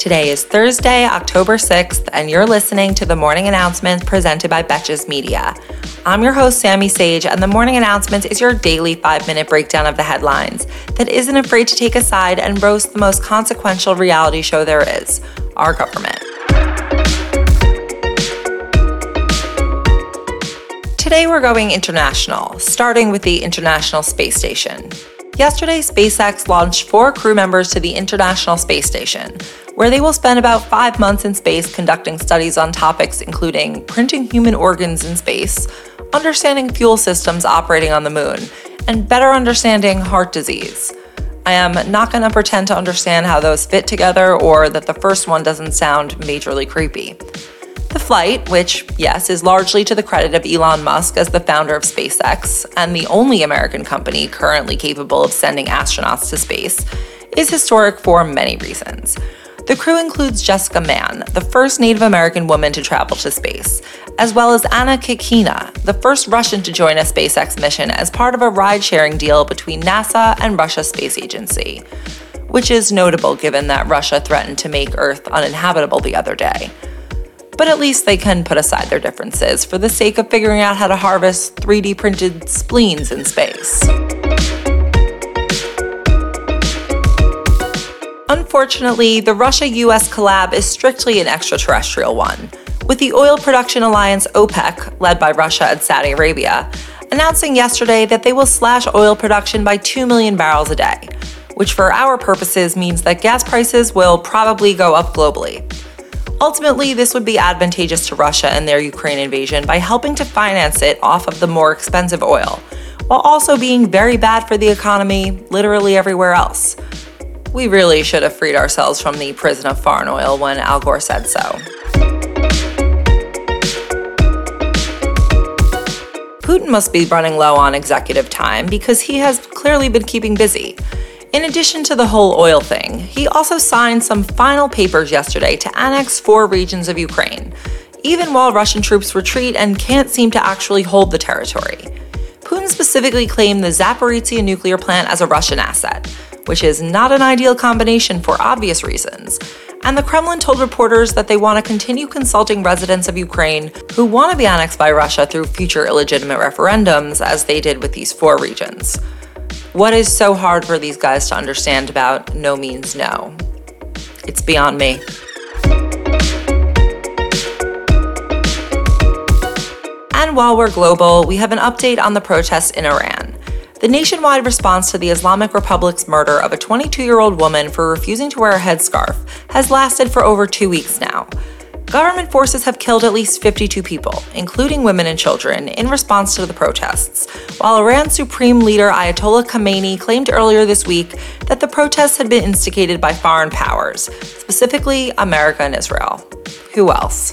Today is Thursday, October 6th, and you're listening to the morning announcement presented by Betches Media. I'm your host, Sami Sage, and the morning announcement is your daily five minute breakdown of the headlines that isn't afraid to take a side and roast the most consequential reality show there is our government. Today, we're going international, starting with the International Space Station. Yesterday, SpaceX launched four crew members to the International Space Station, where they will spend about five months in space conducting studies on topics including printing human organs in space, understanding fuel systems operating on the moon, and better understanding heart disease. I am not going to pretend to understand how those fit together or that the first one doesn't sound majorly creepy. The flight, which, yes, is largely to the credit of Elon Musk as the founder of SpaceX and the only American company currently capable of sending astronauts to space, is historic for many reasons. The crew includes Jessica Mann, the first Native American woman to travel to space, as well as Anna Kikina, the first Russian to join a SpaceX mission as part of a ride sharing deal between NASA and Russia's space agency, which is notable given that Russia threatened to make Earth uninhabitable the other day. But at least they can put aside their differences for the sake of figuring out how to harvest 3D printed spleens in space. Unfortunately, the Russia US collab is strictly an extraterrestrial one, with the oil production alliance OPEC, led by Russia and Saudi Arabia, announcing yesterday that they will slash oil production by 2 million barrels a day, which for our purposes means that gas prices will probably go up globally. Ultimately, this would be advantageous to Russia and their Ukraine invasion by helping to finance it off of the more expensive oil, while also being very bad for the economy literally everywhere else. We really should have freed ourselves from the prison of foreign oil when Al Gore said so. Putin must be running low on executive time because he has clearly been keeping busy. In addition to the whole oil thing, he also signed some final papers yesterday to annex four regions of Ukraine, even while Russian troops retreat and can't seem to actually hold the territory. Putin specifically claimed the Zaporizhia nuclear plant as a Russian asset, which is not an ideal combination for obvious reasons. And the Kremlin told reporters that they want to continue consulting residents of Ukraine who want to be annexed by Russia through future illegitimate referendums, as they did with these four regions. What is so hard for these guys to understand about no means no? It's beyond me. And while we're global, we have an update on the protests in Iran. The nationwide response to the Islamic Republic's murder of a 22 year old woman for refusing to wear a headscarf has lasted for over two weeks now. Government forces have killed at least 52 people, including women and children, in response to the protests, while Iran's Supreme Leader Ayatollah Khamenei claimed earlier this week that the protests had been instigated by foreign powers, specifically America and Israel. Who else?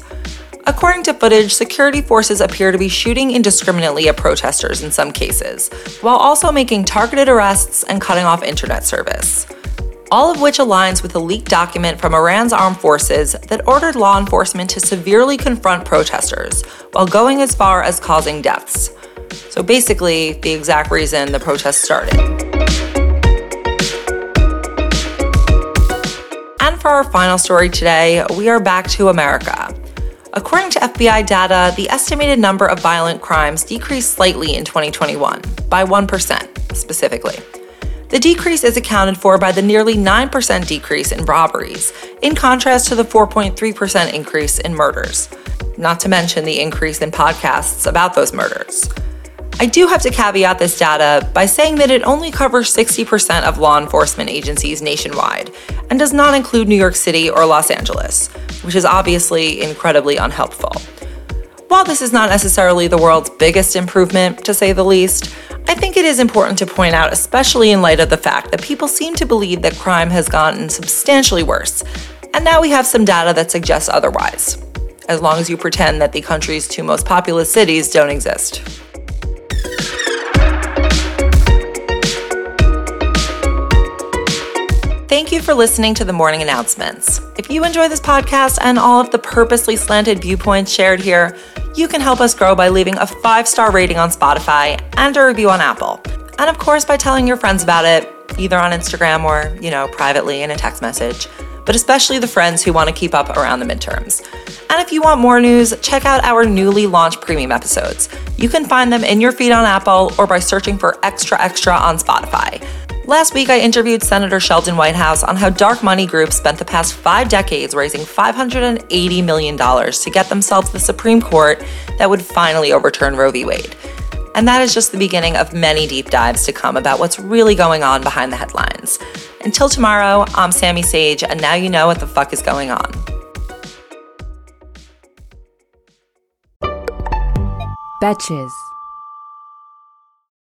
According to footage, security forces appear to be shooting indiscriminately at protesters in some cases, while also making targeted arrests and cutting off internet service. All of which aligns with a leaked document from Iran's armed forces that ordered law enforcement to severely confront protesters, while going as far as causing deaths. So basically, the exact reason the protests started. And for our final story today, we are back to America. According to FBI data, the estimated number of violent crimes decreased slightly in 2021, by 1% specifically. The decrease is accounted for by the nearly 9% decrease in robberies, in contrast to the 4.3% increase in murders, not to mention the increase in podcasts about those murders. I do have to caveat this data by saying that it only covers 60% of law enforcement agencies nationwide and does not include New York City or Los Angeles, which is obviously incredibly unhelpful. While this is not necessarily the world's biggest improvement, to say the least, I think it is important to point out, especially in light of the fact that people seem to believe that crime has gotten substantially worse, and now we have some data that suggests otherwise, as long as you pretend that the country's two most populous cities don't exist. Thank you for listening to the morning announcements. If you enjoy this podcast and all of the purposely slanted viewpoints shared here, you can help us grow by leaving a five star rating on Spotify and a review on Apple. And of course, by telling your friends about it, either on Instagram or, you know, privately in a text message. but especially the friends who want to keep up around the midterms. And if you want more news, check out our newly launched premium episodes. You can find them in your feed on Apple or by searching for Extra Extra on Spotify. Last week, I interviewed Senator Sheldon Whitehouse on how dark money groups spent the past five decades raising $580 million to get themselves the Supreme Court that would finally overturn Roe v. Wade. And that is just the beginning of many deep dives to come about what's really going on behind the headlines. Until tomorrow, I'm Sami Sage, and now you know what the fuck is going on. Betches.